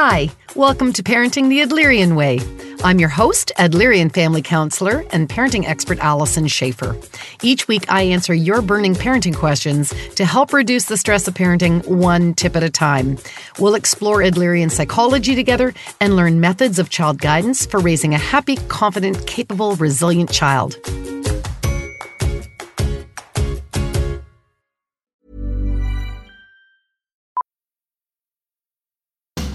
Hi, welcome to Parenting the Adlerian Way. I'm your host, Adlerian family counselor and parenting expert Alyson Schafer. Each week, I answer your burning parenting questions to help reduce the stress of parenting one tip at a time. We'll explore Adlerian psychology together and learn methods of child guidance for raising a happy, confident, capable, resilient child.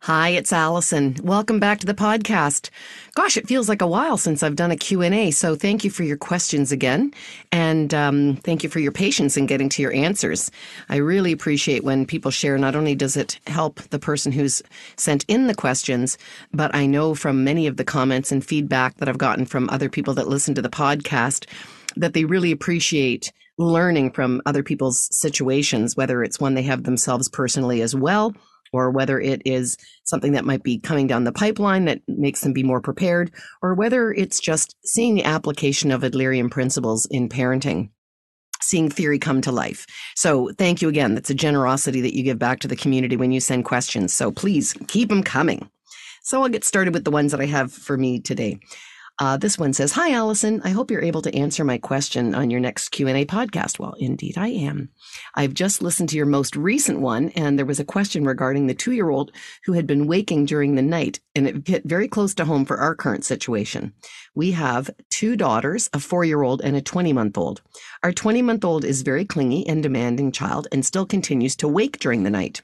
Hi, it's Alyson. Welcome back to the podcast. Gosh, it feels like a while since I've done a Q&A, so thank you for your questions again. And um, thank you for your patience in getting to your answers. I really appreciate when people share. Not only does it help the person who's sent in the questions, but I know from many of the comments and feedback that I've gotten from other people that listen to the podcast that they really appreciate learning from other people's situations, whether it's one they have themselves personally as well or whether it is something that might be coming down the pipeline that makes them be more prepared, or whether it's just seeing the application of Adlerian principles in parenting. Seeing theory come to life. So, thank you again. That's a generosity that you give back to the community when you send questions. So, please keep them coming. So, I'll get started with the ones that I have for me today. Uh, this one says, "Hi, Alyson. I hope you're able to answer my question on your next Q and A podcast." Well, indeed, I am. I've just listened to your most recent one, and there was a question regarding the two-year-old who had been waking during the night, and it hit very close to home for our current situation. We have two daughters, a four-year-old and a 20-month-old. Our 20-month-old is very clingy and demanding child, and still continues to wake during the night.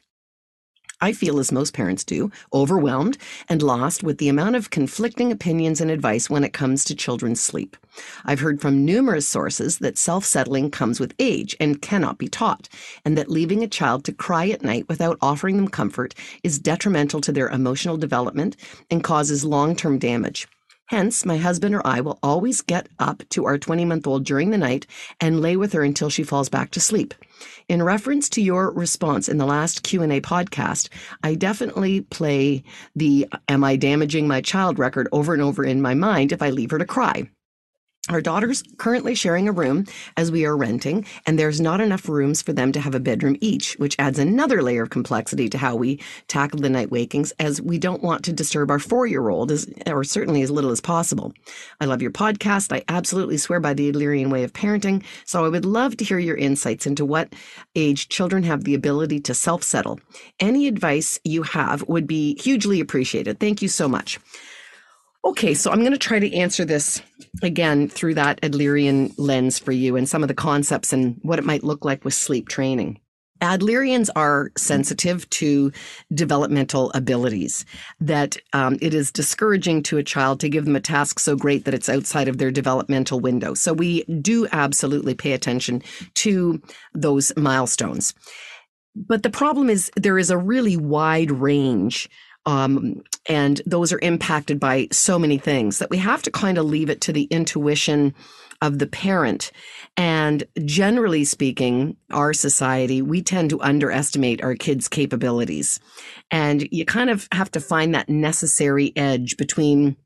I feel, as most parents do, overwhelmed and lost with the amount of conflicting opinions and advice when it comes to children's sleep. I've heard from numerous sources that self settling comes with age and cannot be taught, and that leaving a child to cry at night without offering them comfort is detrimental to their emotional development and causes long term damage. Hence, my husband or I will always get up to our 20 month old during the night and lay with her until she falls back to sleep. In reference to your response in the last Q&A podcast, I definitely play the am I damaging my child record over and over in my mind if I leave her to cry. Our daughter's currently sharing a room as we are renting, and there's not enough rooms for them to have a bedroom each, which adds another layer of complexity to how we tackle the night wakings, as we don't want to disturb our four year old, or certainly as little as possible. I love your podcast. I absolutely swear by the Adlerian way of parenting, so I would love to hear your insights into what age children have the ability to self settle. Any advice you have would be hugely appreciated. Thank you so much. Okay, so I'm going to try to answer this again through that Adlerian lens for you and some of the concepts and what it might look like with sleep training. Adlerians are sensitive to developmental abilities, that um, it is discouraging to a child to give them a task so great that it's outside of their developmental window. So we do absolutely pay attention to those milestones. But the problem is there is a really wide range um, and those are impacted by so many things that we have to kind of leave it to the intuition of the parent. And generally speaking, our society, we tend to underestimate our kids' capabilities. And you kind of have to find that necessary edge between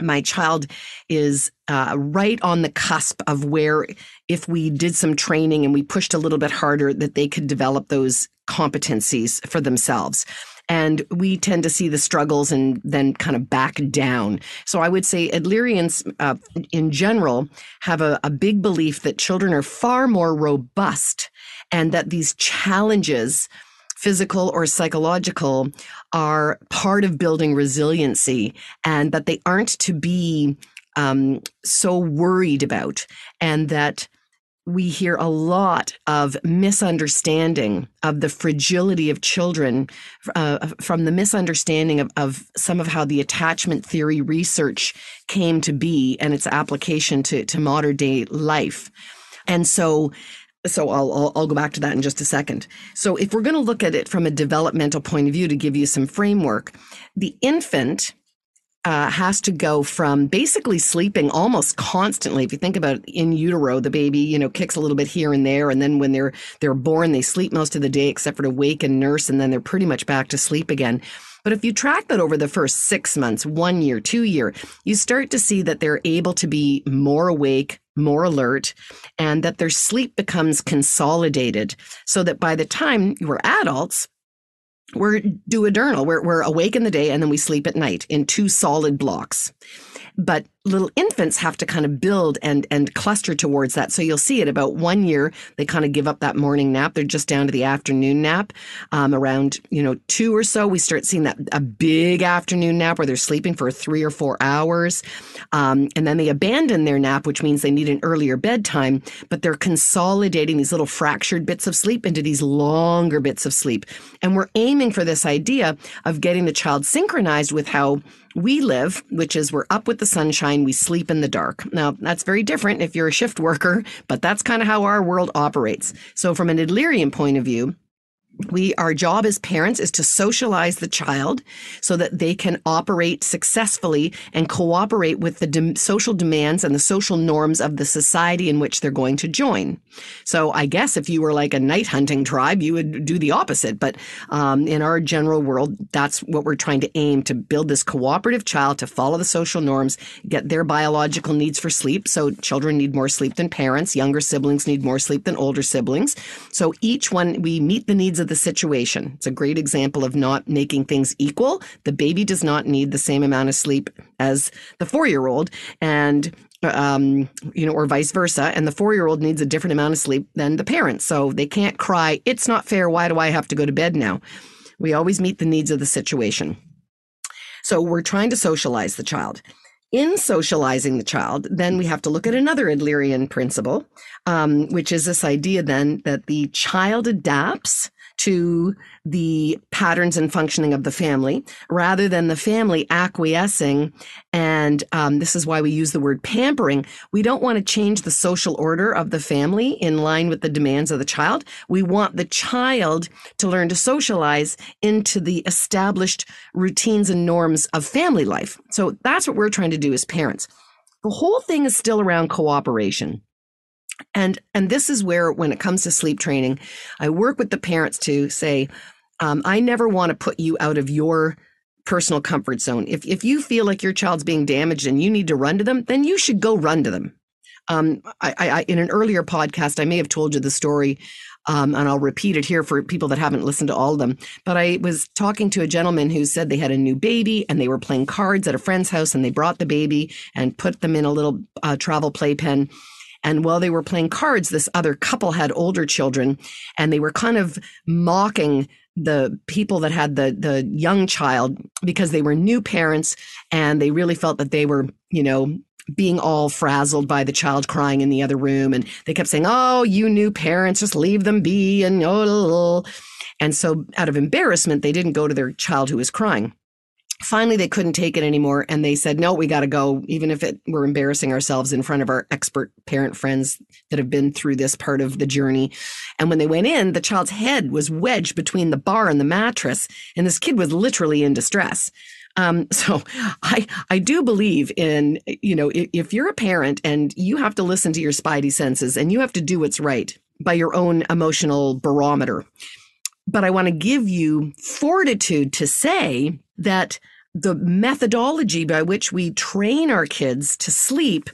my child is uh, right on the cusp of where if we did some training and we pushed a little bit harder that they could develop those competencies for themselves and we tend to see the struggles and then kind of back down. So I would say Adlerians uh, in general have a, a big belief that children are far more robust and that these challenges physical or psychological are part of building resiliency and that they aren't to be um, so worried about and that we hear a lot of misunderstanding of the fragility of children uh, from the misunderstanding of, of some of how the attachment theory research came to be and its application to, to modern day life. And so so I'll, I'll, I'll go back to that in just a second. So if we're going to look at it from a developmental point of view to give you some framework, the infant uh, has to go from basically sleeping almost constantly. If you think about in utero, the baby, you know, kicks a little bit here and there, and then when they're they're born, they sleep most of the day except for to wake and nurse, and then they're pretty much back to sleep again. But if you track that over the first six months, one year, two year, you start to see that they're able to be more awake, more alert, and that their sleep becomes consolidated so that by the time you are adults, we're duodiurnal. We're, we're awake in the day and then we sleep at night in two solid blocks. But little infants have to kind of build and and cluster towards that. So you'll see it about one year they kind of give up that morning nap. They're just down to the afternoon nap. Um, around you know two or so, we start seeing that a big afternoon nap where they're sleeping for three or four hours, um, and then they abandon their nap, which means they need an earlier bedtime. But they're consolidating these little fractured bits of sleep into these longer bits of sleep, and we're aiming for this idea of getting the child synchronized with how we live, which is we're up with the sunshine, we sleep in the dark. Now, that's very different if you're a shift worker, but that's kind of how our world operates. So, from an Adlerian point of view, we our job as parents is to socialize the child so that they can operate successfully and cooperate with the de- social demands and the social norms of the society in which they're going to join so i guess if you were like a night hunting tribe you would do the opposite but um, in our general world that's what we're trying to aim to build this cooperative child to follow the social norms get their biological needs for sleep so children need more sleep than parents younger siblings need more sleep than older siblings so each one we meet the needs of the situation. It's a great example of not making things equal. The baby does not need the same amount of sleep as the four year old. And um, you know, or vice versa. And the four year old needs a different amount of sleep than the parents. So they can't cry, it's not fair. Why do I have to go to bed now? We always meet the needs of the situation. So we're trying to socialize the child in socializing the child, then we have to look at another Adlerian principle, um, which is this idea then that the child adapts to the patterns and functioning of the family rather than the family acquiescing. And um, this is why we use the word pampering. We don't want to change the social order of the family in line with the demands of the child. We want the child to learn to socialize into the established routines and norms of family life. So that's what we're trying to do as parents. The whole thing is still around cooperation. And and this is where when it comes to sleep training, I work with the parents to say, um, I never want to put you out of your personal comfort zone. If if you feel like your child's being damaged and you need to run to them, then you should go run to them. Um, I, I, in an earlier podcast, I may have told you the story, um, and I'll repeat it here for people that haven't listened to all of them. But I was talking to a gentleman who said they had a new baby and they were playing cards at a friend's house, and they brought the baby and put them in a little uh, travel playpen and while they were playing cards, this other couple had older children and they were kind of mocking the people that had the the young child because they were new parents and they really felt that they were, you know, being all frazzled by the child crying in the other room and they kept saying, "Oh, you new parents, just leave them be." And oh, and so out of embarrassment, they didn't go to their child who was crying finally they couldn't take it anymore and they said no we got to go even if it we're embarrassing ourselves in front of our expert parent friends that have been through this part of the journey. And when they went in the child's head was wedged between the bar and the mattress and this kid was literally in distress. Um, so I I do believe in you know if, if you're a parent and you have to listen to your spidey senses and you have to do what's right by your own emotional barometer but I want to give you fortitude to say that the methodology by which we train our kids to sleep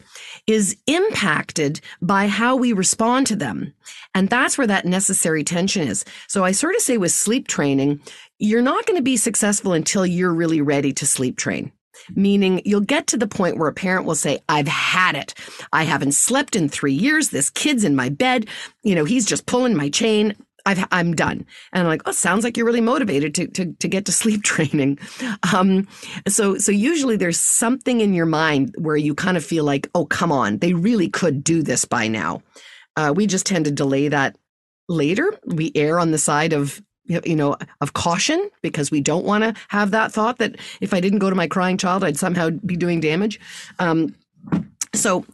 is impacted by how we respond to them. And that's where that necessary tension is. So I sort of say with sleep training, you're not going to be successful until you're really ready to sleep train. Meaning you'll get to the point where a parent will say, I've had it. I haven't slept in three years. This kid's in my bed. You know, he's just pulling my chain. I am done. And I'm like, oh, sounds like you're really motivated to, to, to get to sleep training. Um, so, so usually there's something in your mind where you kind of feel like, oh, come on, they really could do this by now. Uh, we just tend to delay that later. We err on the side of you know, of caution because we don't want to have that thought that if I didn't go to my crying child, I'd somehow be doing damage. Um, so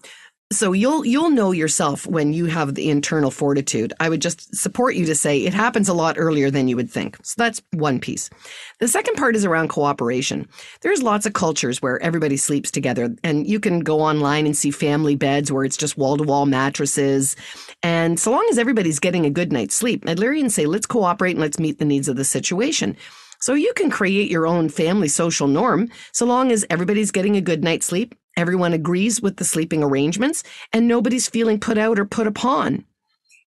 so you'll you'll know yourself when you have the internal fortitude. I would just support you to say it happens a lot earlier than you would think. So that's one piece. The second part is around cooperation. There's lots of cultures where everybody sleeps together and you can go online and see family beds where it's just wall-to-wall mattresses. And so long as everybody's getting a good night's sleep, I'd say let's cooperate and let's meet the needs of the situation. So you can create your own family social norm so long as everybody's getting a good night's sleep Everyone agrees with the sleeping arrangements and nobody's feeling put out or put upon.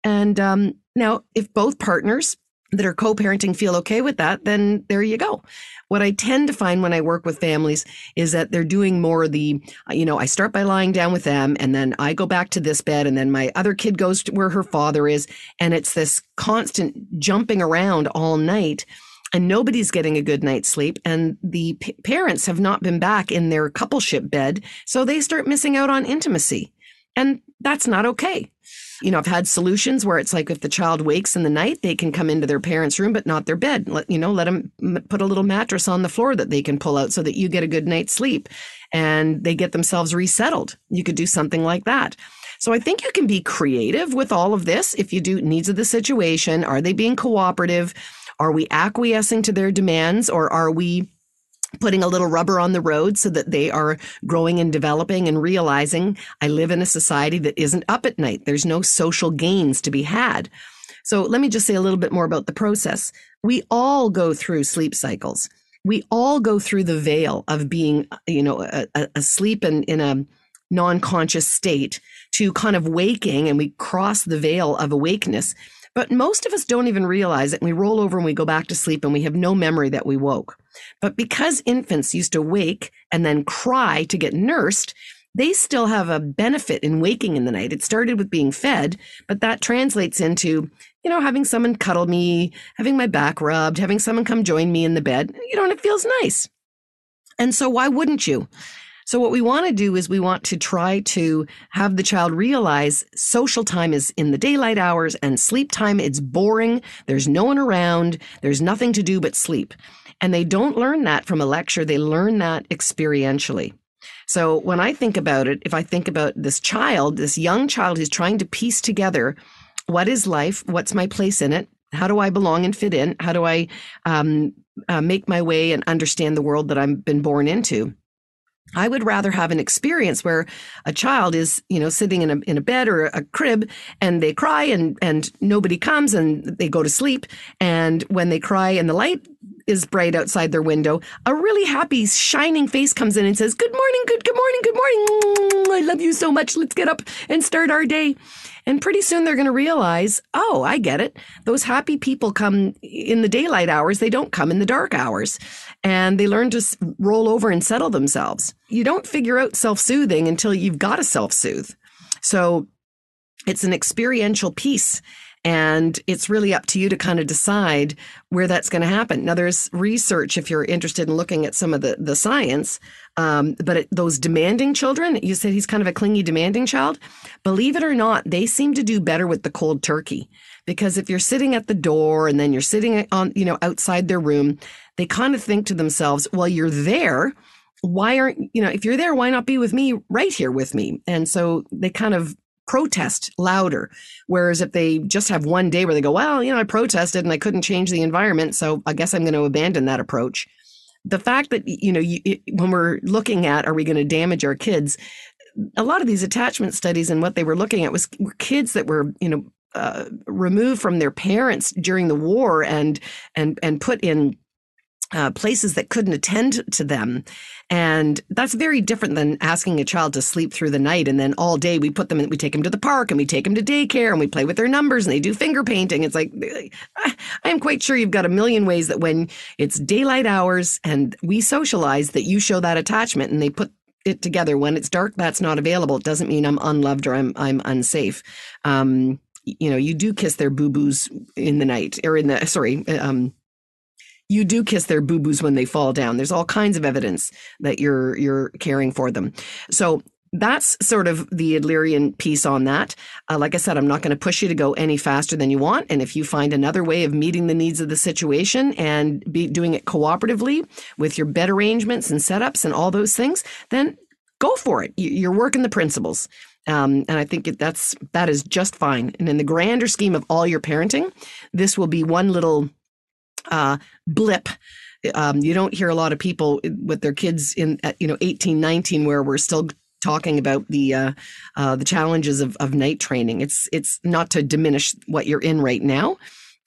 And um, now, if both partners that are co parenting feel okay with that, then there you go. What I tend to find when I work with families is that they're doing more the, you know, I start by lying down with them and then I go back to this bed and then my other kid goes to where her father is. And it's this constant jumping around all night and nobody's getting a good night's sleep and the p- parents have not been back in their coupleship bed so they start missing out on intimacy. And that's not okay. You know i've had solutions where it's like if the child wakes in the night they can come into their parents room but not their bed. Let you know let them put a little mattress on the floor that they can pull out so that you get a good night's sleep. And they get themselves resettled. You could do something like that. So I think you can be creative with all of this if you do needs of the situation. Are they being cooperative? Are we acquiescing to their demands or are we putting a little rubber on the road so that they are growing and developing and realizing I live in a society that isn't up at night. There's no social gains to be had. So let me just say a little bit more about the process. We all go through sleep cycles. We all go through the veil of being, you know, asleep in, in a non-conscious state to kind of waking and we cross the veil of awakeness but most of us don't even realize it. We roll over and we go back to sleep and we have no memory that we woke. But because infants used to wake and then cry to get nursed, they still have a benefit in waking in the night. It started with being fed, but that translates into, you know, having someone cuddle me, having my back rubbed, having someone come join me in the bed, you know, and it feels nice. And so why wouldn't you? So what we want to do is we want to try to have the child realize social time is in the daylight hours and sleep time it's boring. There's no one around. There's nothing to do but sleep. And they don't learn that from a lecture. They learn that experientially. So when I think about it, if I think about this child, this young child who's trying to piece together what is life? What's my place in it? How do I belong and fit in? How do I um, uh, make my way and understand the world that I've been born into? I would rather have an experience where a child is, you know, sitting in a in a bed or a crib and they cry and and nobody comes and they go to sleep and when they cry and the light is bright outside their window, a really happy shining face comes in and says, "Good morning, good good morning, good morning. I love you so much. Let's get up and start our day." And pretty soon they're going to realize, oh, I get it. Those happy people come in the daylight hours. They don't come in the dark hours. And they learn to roll over and settle themselves. You don't figure out self soothing until you've got to self soothe. So it's an experiential piece. And it's really up to you to kind of decide where that's going to happen. Now, there's research if you're interested in looking at some of the, the science um, but it, those demanding children, you said he's kind of a clingy, demanding child. Believe it or not, they seem to do better with the cold turkey because if you're sitting at the door and then you're sitting on, you know, outside their room, they kind of think to themselves, well, you're there. Why aren't, you know, if you're there, why not be with me right here with me? And so they kind of protest louder. Whereas if they just have one day where they go, well, you know, I protested and I couldn't change the environment, so I guess I'm going to abandon that approach the fact that you know you, when we're looking at are we going to damage our kids a lot of these attachment studies and what they were looking at was kids that were you know uh, removed from their parents during the war and and and put in uh, places that couldn't attend to them. And that's very different than asking a child to sleep through the night. And then all day we put them in, we take them to the park and we take them to daycare and we play with their numbers and they do finger painting. It's like, I am quite sure you've got a million ways that when it's daylight hours and we socialize that you show that attachment and they put it together when it's dark that's not available it doesn't mean i'm unloved or i'm i'm unsafe um, you know you do kiss their boo-boos in the night or in the sorry um, you do kiss their boo-boos when they fall down. There's all kinds of evidence that you're you're caring for them. So that's sort of the Adlerian piece on that. Uh, like I said, I'm not going to push you to go any faster than you want. And if you find another way of meeting the needs of the situation and be doing it cooperatively with your bed arrangements and setups and all those things, then go for it. You're working the principles. Um, and I think that's that is just fine. And in the grander scheme of all your parenting, this will be one little uh, blip. Um, you don't hear a lot of people with their kids in, you know, 18, 19, where we're still talking about the uh, uh, the challenges of, of night training. It's it's not to diminish what you're in right now,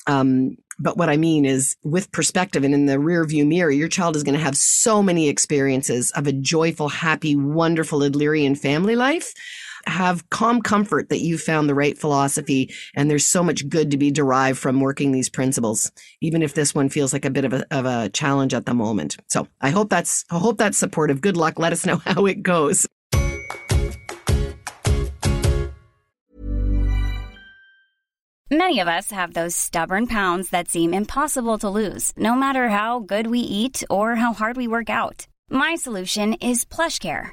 um, but what I mean is with perspective and in the rear view mirror, your child is going to have so many experiences of a joyful, happy, wonderful Adlerian family life have calm comfort that you found the right philosophy and there's so much good to be derived from working these principles, even if this one feels like a bit of a, of a challenge at the moment. So I hope that's, I hope that's supportive. Good luck. Let us know how it goes. Many of us have those stubborn pounds that seem impossible to lose, no matter how good we eat or how hard we work out. My solution is PlushCare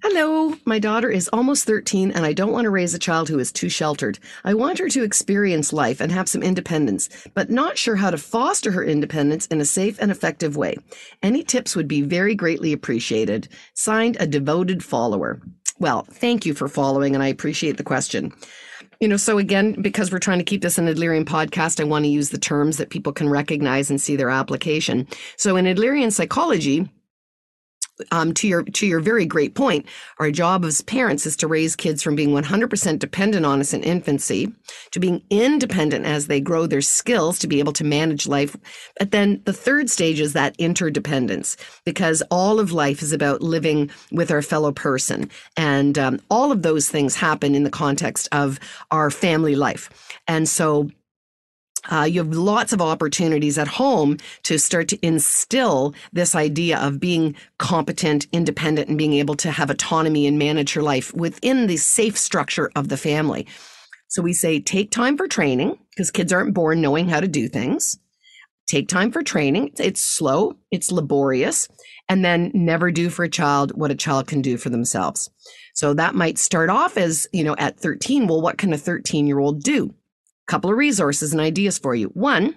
Hello, my daughter is almost 13 and I don't want to raise a child who is too sheltered. I want her to experience life and have some independence, but not sure how to foster her independence in a safe and effective way. Any tips would be very greatly appreciated. Signed, a devoted follower. Well, thank you for following and I appreciate the question. You know, so again, because we're trying to keep this an Adlerian podcast, I want to use the terms that people can recognize and see their application. So in Adlerian psychology, um, to your to your very great point, our job as parents is to raise kids from being 100% dependent on us in infancy to being independent as they grow their skills to be able to manage life. But then the third stage is that interdependence, because all of life is about living with our fellow person, and um, all of those things happen in the context of our family life. And so uh, you have lots of opportunities at home to start to instill this idea of being competent, independent, and being able to have autonomy and manage your life within the safe structure of the family. So we say take time for training because kids aren't born knowing how to do things. Take time for training. It's slow, it's laborious, and then never do for a child what a child can do for themselves. So that might start off as, you know, at 13. Well, what can a 13 year old do? Couple of resources and ideas for you. One,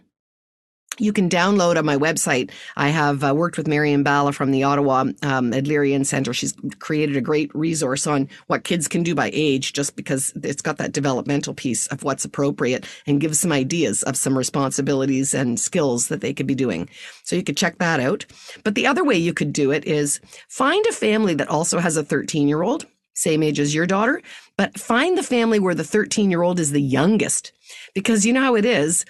you can download on my website. I have uh, worked with Marion Balla from the Ottawa um, Adlerian Center. She's created a great resource on what kids can do by age, just because it's got that developmental piece of what's appropriate and gives some ideas of some responsibilities and skills that they could be doing. So you could check that out. But the other way you could do it is find a family that also has a 13 year old same age as your daughter, but find the family where the 13 year old is the youngest. Because you know how it is.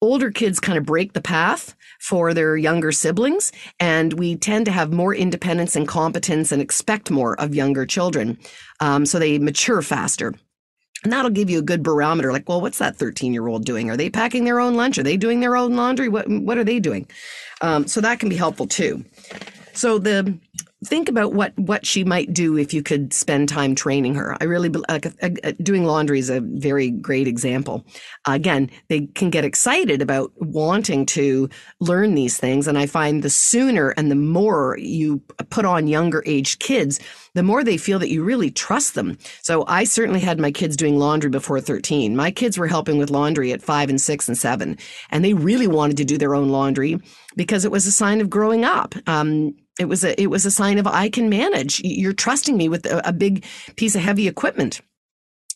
Older kids kind of break the path for their younger siblings, and we tend to have more independence and competence and expect more of younger children. Um, so they mature faster. And that'll give you a good barometer. Like, well, what's that 13 year old doing? Are they packing their own lunch? Are they doing their own laundry? What, what are they doing? Um, so that can be helpful too. So the think about what what she might do if you could spend time training her. I really like uh, doing laundry is a very great example. Uh, again, they can get excited about wanting to learn these things, and I find the sooner and the more you put on younger aged kids, the more they feel that you really trust them. So I certainly had my kids doing laundry before 13. My kids were helping with laundry at 5 and 6 and 7, and they really wanted to do their own laundry because it was a sign of growing up. Um, it was a it was a sign of I can manage. You're trusting me with a, a big piece of heavy equipment.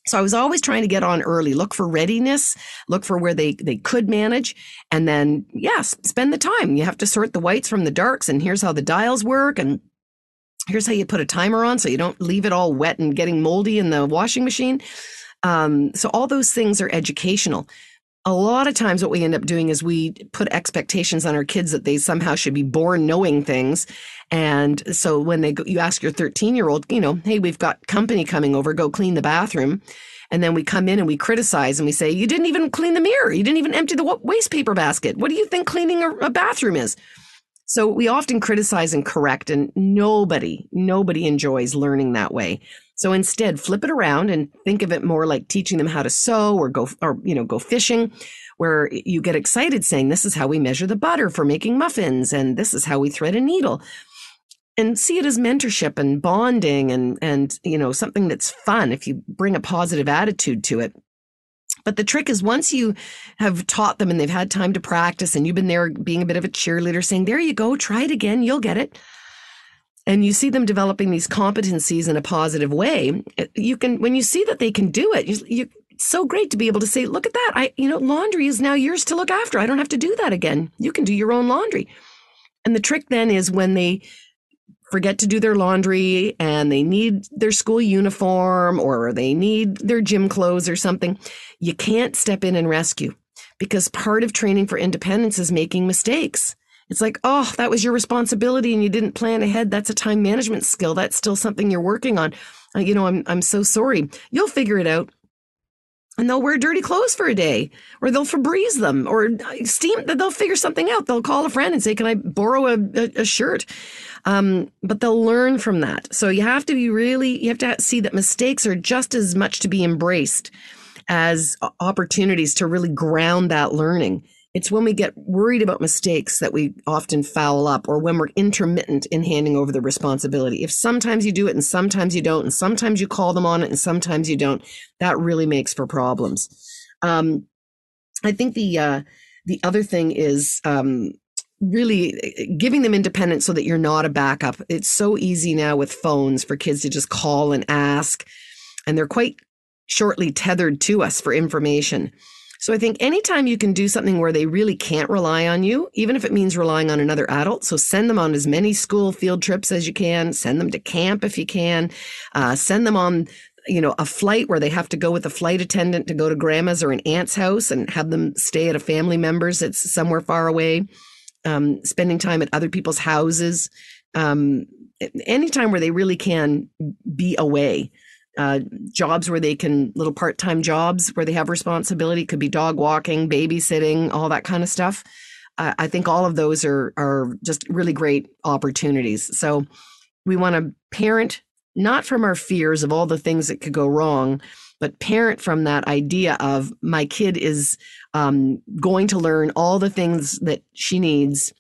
So I was always trying to get on early, look for readiness, look for where they, they could manage. And then, yes, spend the time. You have to sort the whites from the darks. And here's how the dials work. And here's how you put a timer on so you don't leave it all wet and getting moldy in the washing machine. Um, so all those things are educational a lot of times what we end up doing is we put expectations on our kids that they somehow should be born knowing things. And so when they go, you ask your 13 year old you know hey we've got company coming over. Go clean the bathroom. And then we come in and we criticize and we say you didn't even clean the mirror. You didn't even empty the waste paper basket. What do you think cleaning a, a bathroom is? So we often criticize and correct and nobody nobody enjoys learning that way so instead, flip it around and think of it more like teaching them how to sew or go or you know go fishing, where you get excited saying this is how we measure the butter for making muffins and this is how we thread a needle. And see it as mentorship and bonding and and you know something that's fun if you bring a positive attitude to it. But the trick is once you have taught them and they've had time to practice and you've been there being a bit of a cheerleader saying, there you go, try it again, you'll get it and you see them developing these competencies in a positive way you can when you see that they can do it you, you so great to be able to say look at that. I you know laundry is now yours to look after. I don't have to do that again. You can do your own laundry. And the trick then is when they forget to do their laundry and they need their school uniform or they need their gym clothes or something you can't step in and rescue because part of training for independence is making mistakes it's like, oh, that was your responsibility and you didn't plan ahead. That's a time management skill. That's still something you're working on. Uh, you know, I'm, I'm so sorry. You'll figure it out. And they'll wear dirty clothes for a day, or they'll Febreze them, or steam. They'll figure something out. They'll call a friend and say, "Can I borrow a, a, a shirt?" Um, but they'll learn from that. So you have to be really, you have to see that mistakes are just as much to be embraced as opportunities to really ground that learning. It's when we get worried about mistakes that we often foul up or when we're intermittent in handing over the responsibility. If sometimes you do it and sometimes you don't, and sometimes you call them on it and sometimes you don't, that really makes for problems. Um, I think the, uh, the other thing is, um, really uh, giving them independence so that you're not a backup. It's so easy now with phones for kids to just call and ask, and they're quite shortly tethered to us for information. So I think anytime you can do something where they really can't rely on you, even if it means relying on another adult, so send them on as many school field trips as you can, send them to camp if you can, uh, send them on you know, a flight where they have to go with a flight attendant to go to grandma's or an aunt's house and have them stay at a family member's that's somewhere far away, um, spending time at other people's houses, um, anytime where they really can be away uh, jobs where they can little part-time jobs where they have responsibility. Could be dog walking babysitting all that kind of stuff. Uh, i think all of those are are just really great opportunities. So we want to parent not from our fears of all the things that could go wrong but parent from that idea of my kid is um, going to learn all the things that she needs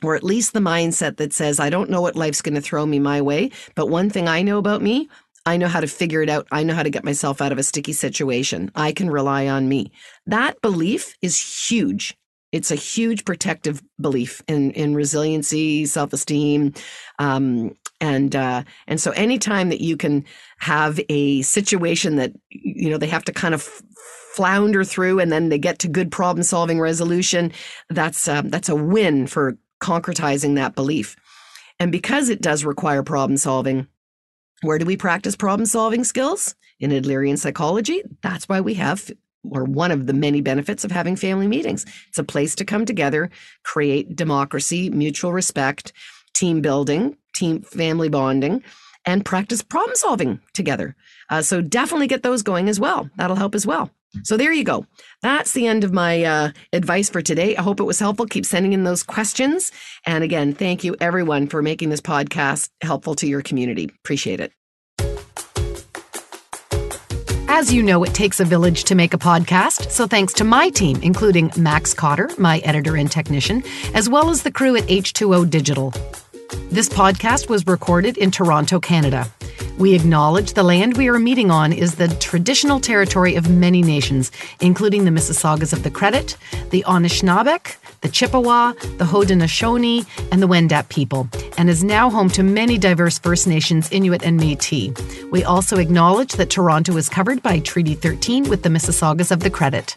or at least the mindset that says, I don't know what life's going to throw me my way, but one thing I know about me, I know how to figure it out. I know how to get myself out of a sticky situation. I can rely on me. That belief is huge. It's a huge protective belief in, in resiliency, self esteem, um, and uh, and so anytime that you can have a situation that you know they have to kind of flounder through, and then they get to good problem solving resolution, that's um, that's a win for concretizing that belief. And because it does require problem solving, where do we practice problem solving skills? In Adlerian psychology. That's why we have, or one of the many benefits of having family meetings. It's a place to come together, create democracy, mutual respect, team building, team family bonding, and practice problem solving together. Uh, so definitely get those going as well. That'll help as well. So there you go. That's the end of my uh, advice for today. I hope it was helpful. Keep sending in those questions. And again, thank you everyone for making this podcast helpful to your community. Appreciate it. As you know, it takes a village to make a podcast. So thanks to my team, including Max Cotter, my editor and technician, as well as the crew at H2O Digital. This podcast was recorded in Toronto, Canada. We acknowledge the land we are meeting on is the traditional territory of many nations, including the Mississaugas of the Credit, the Anishinaabeg, the Chippewa, the Haudenosaunee, and the Wendat people, and is now home to many diverse First Nations, Inuit, and Metis. We also acknowledge that Toronto is covered by Treaty 13 with the Mississaugas of the Credit.